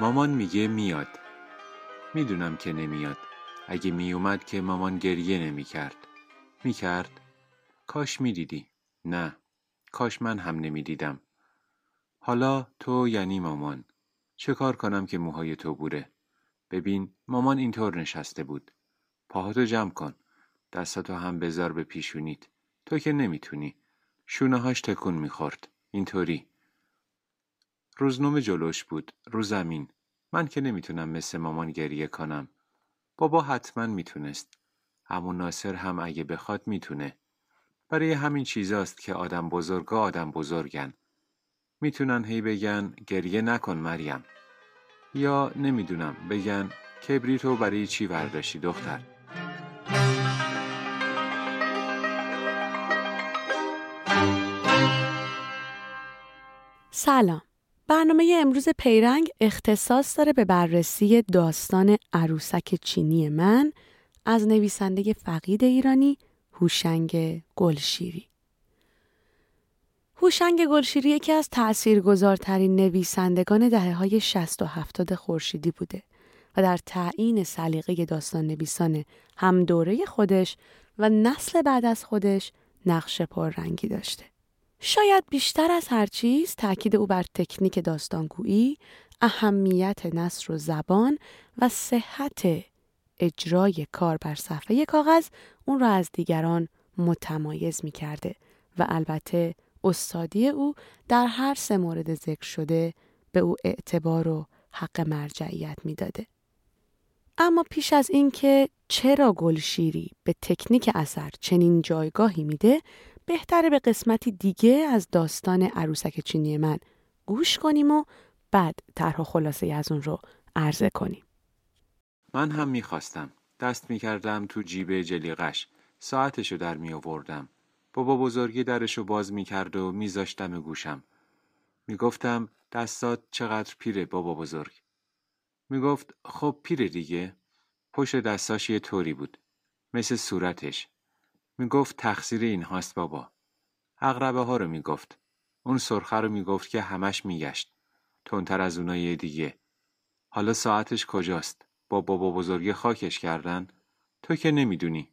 مامان میگه میاد. می‌دونم که نمیاد. اگه میومد که مامان گریه نمی‌کرد. می‌کرد. کاش می‌دیدی. نه. کاش من هم نمی‌دیدم. حالا تو یعنی مامان. چه کار کنم که موهای تو بوره؟ ببین مامان اینطور نشسته بود. پاهاتو جمع کن. دستاتو هم بذار به پیشونیت. تو که نمی‌تونی. شونه هاش تکون می‌خورد. اینطوری. روزنامه جلوش بود رو زمین. من که نمی‌تونم مثل مامان گریه کنم. بابا حتما می‌تونست. اما ناصر هم اگه بخواد می‌تونه. برای همین چیزاست که آدم بزرگا آدم بزرگن. می‌تونن هی بگن گریه نکن مریم. یا نمی‌دونم بگن کبریتو برای چی ورداشتی دختر؟ سلام. برنامه امروز پیرنگ اختصاص داره به بررسی داستان عروسک چینی من از نویسنده فقید ایرانی هوشنگ گلشیری هوشنگ گلشیری یکی از تأثیرگذارترین نویسندگان دهه های 60 و 70 خورشیدی بوده و در تعیین سلیقه داستان نویسان هم دوره خودش و نسل بعد از خودش نقش پررنگی داشته. شاید بیشتر از هر چیز تاکید او بر تکنیک داستانگویی، اهمیت نصر و زبان و صحت اجرای کار بر صفحه کاغذ اون را از دیگران متمایز می کرده و البته استادی او در هر سه مورد ذکر شده به او اعتبار و حق مرجعیت می‌داده. اما پیش از اینکه چرا گلشیری به تکنیک اثر چنین جایگاهی میده بهتره به قسمتی دیگه از داستان عروسک چینی من گوش کنیم و بعد طرح خلاصه از اون رو عرضه کنیم. من هم می‌خواستم. دست می‌کردم تو جیب جلیقش. ساعتشو در می آوردم. بابا بزرگی درشو باز می‌کرد و میذاشتم گوشم. می‌گفتم دستات چقدر پیره بابا بزرگ. می‌گفت خب پیره دیگه. پشت دستاش یه طوری بود. مثل صورتش. می‌گفت تقصیر این هاست بابا. اغربه ها رو می‌گفت. اون سرخه رو می‌گفت که همش میگشت. تونتر از اونای دیگه. حالا ساعتش کجاست؟ با بابا بزرگی خاکش کردن؟ تو که نمی‌دونی.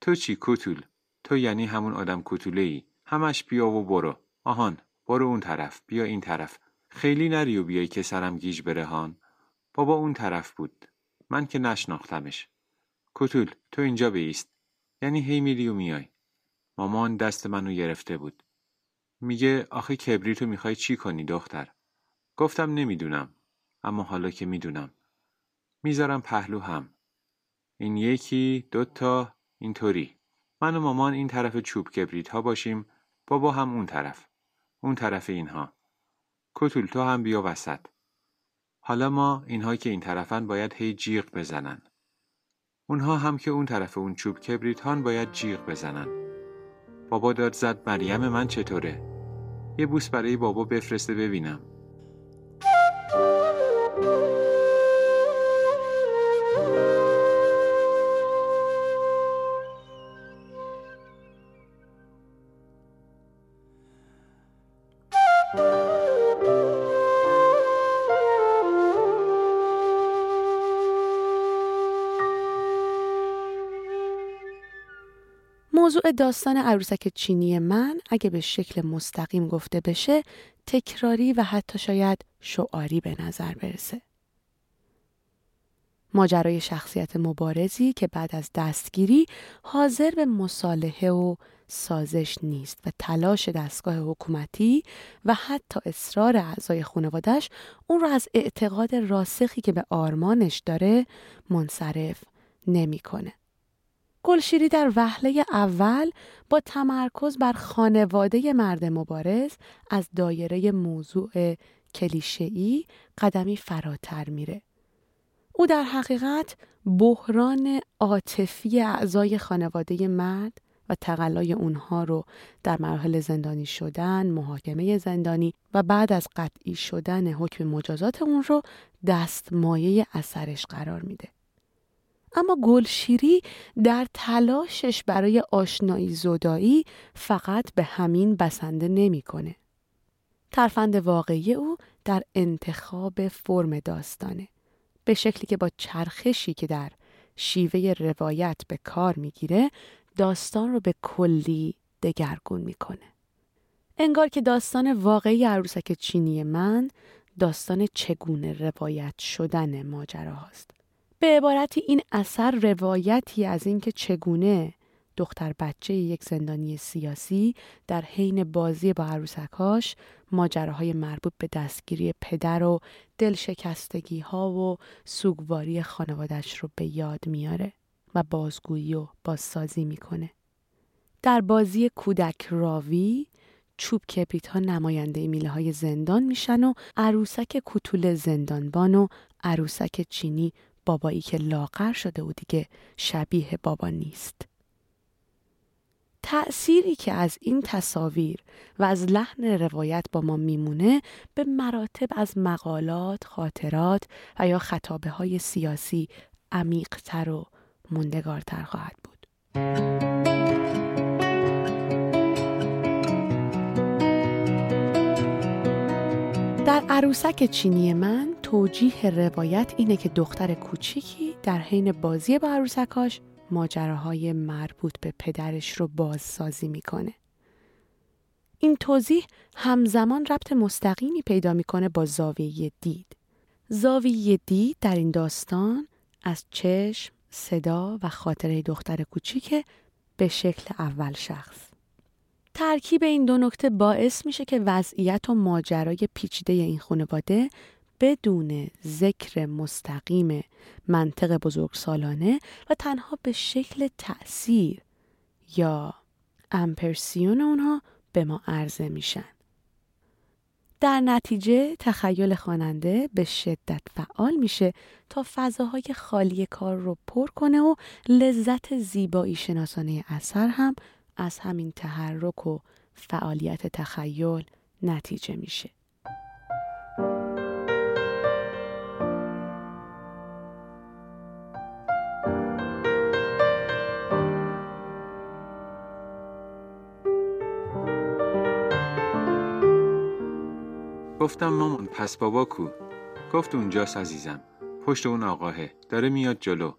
تو چی کوتول؟ تو یعنی همون آدم کوتوله ای. همش بیا و برو. آهان برو اون طرف. بیا این طرف. خیلی نری و بیای که سرم گیج بره هان. بابا اون طرف بود. من که نشناختمش. کوتول تو اینجا بیست. یعنی هی میری و میای. مامان دست منو گرفته بود. میگه آخه کبریتو می‌خوای چی کنی دختر؟ گفتم نمی‌دونم. اما حالا که می‌دونم. می‌ذارم پهلو هم. این یکی دوتا اینطوری. من و مامان این طرف چوب کبریت ها باشیم بابا هم اون طرف. اون طرف اینها. کتول تو هم بیا وسط. حالا ما اینها که این طرفن باید هی جیغ بزنن. اونها هم که اون طرف اون چوب کبریت هان باید جیغ بزنن. بابا داد زد مریم من چطوره؟ یه بوس برای بابا بفرسته ببینم. موضوع داستان عروسک چینی من اگه به شکل مستقیم گفته بشه تکراری و حتی شاید شعاری به نظر برسه. ماجرای شخصیت مبارزی که بعد از دستگیری حاضر به مصالحه و سازش نیست و تلاش دستگاه حکومتی و حتی اصرار اعضای خانوادش اون رو از اعتقاد راسخی که به آرمانش داره منصرف نمی‌کنه. گلشیری در وهله اول با تمرکز بر خانواده مرد مبارز از دایره موضوع کلیشه‌ای قدمی فراتر میره. او در حقیقت بحران عاطفی اعضای خانواده مرد و تقلای اونها رو در مراحل زندانی شدن، محاکمه زندانی و بعد از قطعی شدن حکم مجازات اون رو دستمایه اثرش قرار میده. اما گلشیری در تلاشش برای آشنایی زدایی فقط به همین بسنده نمی‌کنه. ترفند واقعی او در انتخاب فرم داستانه به شکلی که با چرخشی که در شیوه روایت به کار می‌گیره داستان رو به کلی دگرگون می‌کنه انگار که داستان واقعی عروسک چینی من داستان چگونه روایت شدن ماجرا هاست. به عبارتی این اثر روایتی از اینکه چگونه دختر بچه یک زندانی سیاسی در حین بازی با عروسکاش ماجراهای مربوط به دستگیری پدر و دلشکستگی ها و سوگواری خانوادش رو به یاد میاره و بازگویی و بازسازی می‌کنه. در بازی کودک راوی چوب کبریت ها نماینده میله های زندان میشن و عروسک کتول زندانبان و عروسک چینی بابایی که لاغر شده و دیگه شبیه بابا نیست. تأثیری که از این تصاویر و از لحن روایت با ما میمونه به مراتب از مقالات، خاطرات و یا خطابه های سیاسی عمیقتر و موندگارتر خواهد بود. در عروسک چینی من توجیه روایت اینه که دختر کوچیکی در حین بازی با عروسکاش ماجراهای مربوط به پدرش رو بازسازی می‌کنه. این توضیح همزمان ربط مستقیمی پیدا می‌کنه با زاویه دید. زاویه دید در این داستان از چشم، صدا و خاطره دختر کوچیک به شکل اول شخص. ترکیب این دو نکته باعث میشه که وضعیت و ماجرای پیچیده این خانواده بدون ذکر مستقیم منطق بزرگ سالانه و تنها به شکل تأثیر یا امپرسیون اونها به ما عرضه میشن. در نتیجه تخیل خواننده به شدت فعال میشه تا فضاهای خالی کار رو پر کنه و لذت زیبایی شناسانه اثر هم از همین تحرک و فعالیت تخیل نتیجه میشه. گفتم مامان پس بابا کو؟ گفت اونجاست عزیزم. پشت اون آقاهه. داره میاد جلو.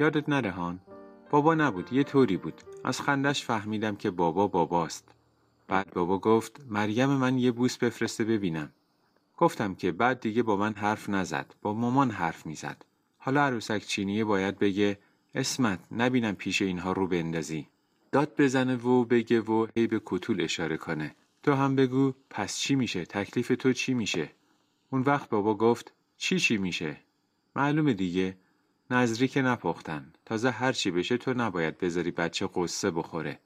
یادت نره هان؟ بابا نبود یه طوری بود. از خندش فهمیدم که بابا باباست. بعد بابا گفت مریم من یه بوس بفرسته ببینم. گفتم که بعد دیگه با من حرف نزد. با مامان حرف می‌زد. حالا عروسک چینیه باید بگه اسمت نبینم پیش اینها رو بندازی. داد بزنه و بگه و هی به کتول اشاره کنه. تو هم بگو پس چی میشه؟ تکلیف تو چی میشه؟ اون وقت بابا گفت چی چی میشه؟ معلومه دیگه. نظری که نپختن. تازه هر چی بشه تو نباید بذاری بچه قصه بخوره.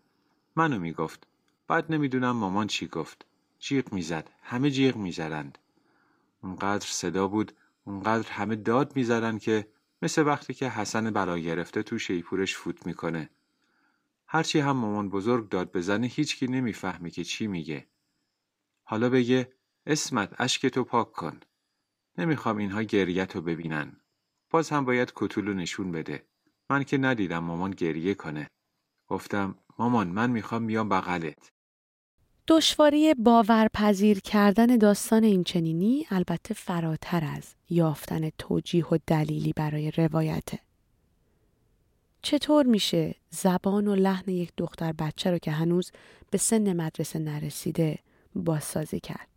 منو می‌گفت. بعد نمی‌دونم مامان چی گفت. جیغ می‌زد. همه جیغ می‌زدند. اونقدر صدا بود اونقدر همه داد می‌زدن که مثل وقتی که حسن بلا گرفته تو شیپورش فوت می‌کنه. هرچی هم مامان بزرگ داد بزنه هیچکی نمی‌فهمه که چی میگه. حالا بگه اسمت اشک تو پاک کن. نمی‌خوام اینها گریت رو ببینن. باز هم باید کتولو نشون بده. من که ندیدم مامان گریه کنه. گفتم مامان من می‌خوام بیام بغلت. دشواری باورپذیر کردن داستان این چنینی البته فراتر از یافتن توجیه و دلیلی برای روایته. چطور میشه زبان و لحن یک دختر بچه رو که هنوز به سن مدرسه نرسیده بازسازی کرد؟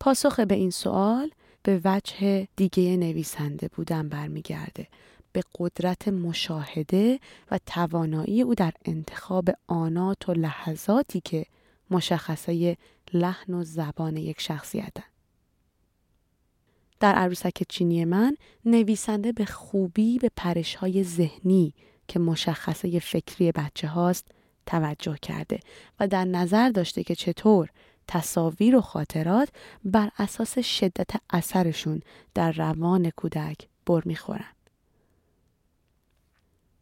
پاسخ به این سوال به وجه دیگه نویسنده بودن برمیگرده به قدرت مشاهده و توانایی او در انتخاب آنات و لحظاتی که مشخصه لحن و زبان یک شخصیتن. در عروسک چینی من نویسنده به خوبی به پرش های ذهنی که مشخصه فکری بچه هاست توجه کرده و در نظر داشته که چطور تصاویر و خاطرات بر اساس شدت اثرشون در روان کودک بر می‌خورن.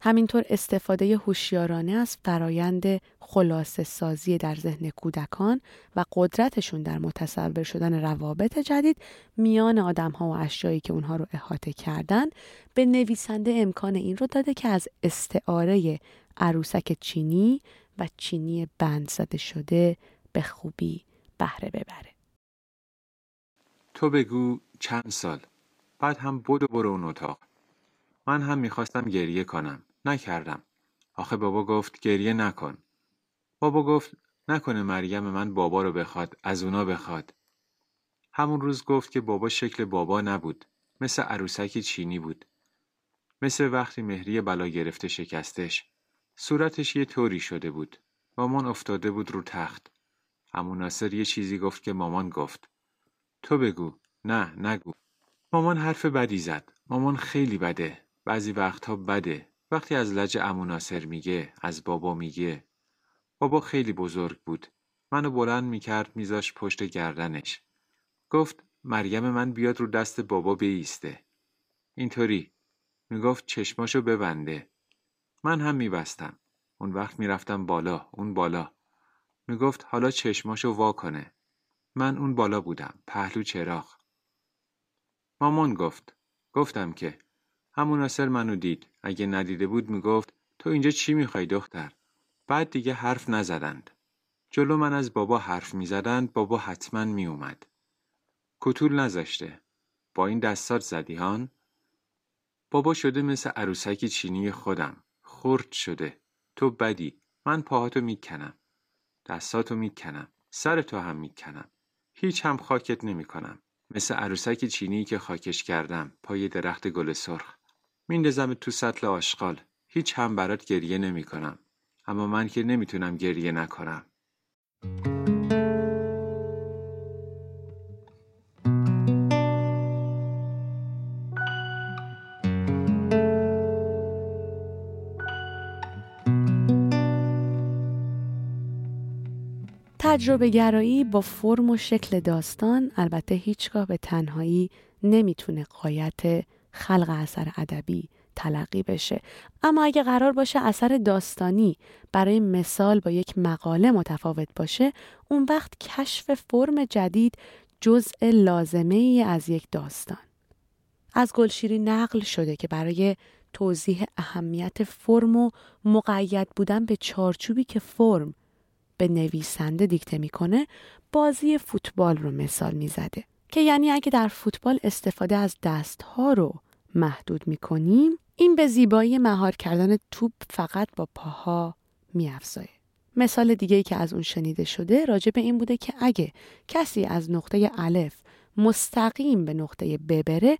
همینطور استفاده هوشیارانه از فرایند خلاصه سازی در ذهن کودکان و قدرتشون در متصور شدن روابط جدید میان آدم ها و اشیایی که اونها رو احاطه کردن به نویسنده امکان این رو داده که از استعاره عروسک چینی و چینی بند زده شده به خوبی بهره ببره. تو بگو چند سال. بعد هم بدو برو اون اتاق. من هم می‌خواستم گریه کنم. نکردم. آخه بابا گفت گریه نکن. بابا گفت نکنه مریم من بابا رو بخواد از اونا بخواد. همون روز گفت که بابا شکل بابا نبود مثل عروسکی چینی بود. مثل وقتی مهری بلا گرفته شکستش. صورتش یه طوری شده بود. مامان افتاده بود رو تخت. همون ناصر یه چیزی گفت که مامان گفت. تو بگو. نه نگو. مامان حرف بدی زد. مامان خیلی بده. بعضی وقتها بده. وقتی از لج اموناسر میگه از بابا میگه بابا خیلی بزرگ بود. منو بلند می‌کرد میذاش پشت گردنش. گفت مریم من بیاد رو دست بابا بیسته اینطوری. می‌گفت چشماشو ببنده. من هم میبستم. اون وقت می‌رفتم بالا اون بالا. می‌گفت حالا چشماشو وا کنه. من اون بالا بودم پهلو چراغ. مامان گفت گفتم که همون اصر منو دید. اگه ندیده بود می‌گفت تو اینجا چی می‌خوای دختر؟ بعد دیگه حرف نزدند. جلو من از بابا حرف می‌زدند بابا حتما میومد کتول نذاشته. با این دستات زدی هان؟ بابا شده مثل عروسکی چینی خودم. خرد شده. تو بدی. من پاهاتو می‌کنم. دستاتو می‌کنم. سر تو هم می‌کنم. هیچ هم خاکت نمی‌کنم. مثل عروسک چینی که خاکش کردم. پای درخت گل سرخ. میندازم تو سطل آشغال هیچ هم برات گریه نمی کنم. اما من که نمی‌تونم گریه نکنم تجربه گرایی با فرم و شکل داستان البته هیچگاه به تنهایی نمی‌تونه قایت خلق اثر ادبی تلقی بشه. اما اگه قرار باشه اثر داستانی برای مثال با یک مقاله متفاوت باشه اون وقت کشف فرم جدید جزء لازمه ای از یک داستان. از گلشیری نقل شده که برای توضیح اهمیت فرم و مقید بودن به چارچوبی که فرم به نویسنده دیکته می‌کنه بازی فوتبال رو مثال می‌زده. که یعنی اگه در فوتبال استفاده از دستها رو محدود می‌کنیم این به زیبایی مهار کردن توپ فقط با پاها میافزایه. مثال دیگه ای که از اون شنیده شده راجع به این بوده که اگه کسی از نقطه الف مستقیم به نقطه ب بره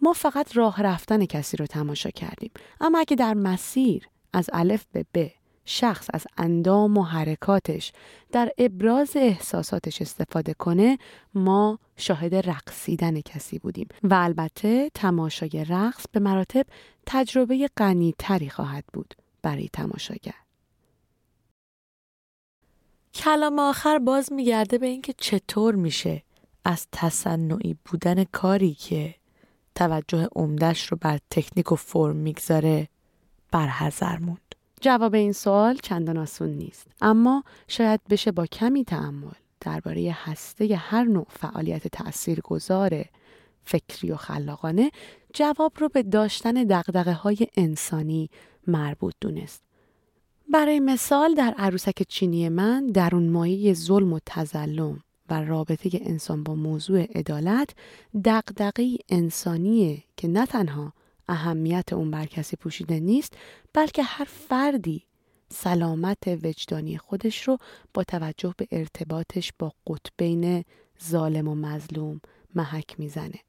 ما فقط راه رفتن کسی رو تماشا کردیم. اما اگه در مسیر از الف به ب شخص از اندام و حرکاتش در ابراز احساساتش استفاده کنه ما شاهد رقصیدن کسی بودیم و البته تماشای رقص به مراتب تجربه غنی تری خواهد بود برای تماشاگر کلام آخر باز میگرده به اینکه چطور میشه از تصنعی بودن کاری که توجه عمدش رو بر تکنیک و فرم می‌گذاره برحضر موند. جواب این سوال چندان آسون نیست اما شاید بشه با کمی تعمل درباره هسته هر نوع فعالیت تاثیرگذار فکری و خلاقانه جواب رو به داشتن دقدقه های انسانی مربوط دونست. برای مثال در عروسک چینی من در اون مایه ظلم و تزلم و رابطه انسان با موضوع عدالت دقدقه انسانیه که نه تنها اهمیت اون بر کسی پوشیده نیست بلکه هر فردی سلامت وجدانی خودش رو با توجه به ارتباطش با قطبین ظالم و مظلوم محک می‌زنه.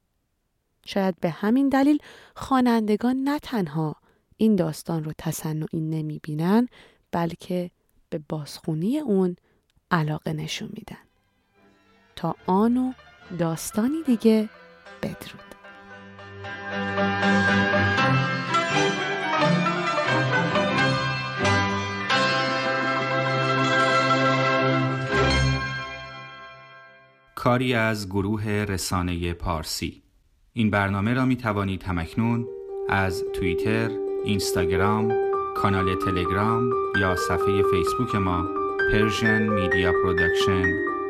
شاید به همین دلیل خوانندگان نه تنها این داستان رو تصنعی نمی بینن بلکه به بازخونی اون علاقه نشون میدن. تا آن و داستانی دیگه بدرود. کاری از گروه رسانه پارسی. این برنامه را می توانید همکنون از توییتر، اینستاگرام کانال تلگرام یا صفحه فیسبوک ما پرژن میدیا پرودکشن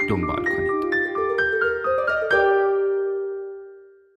دنبال کنید.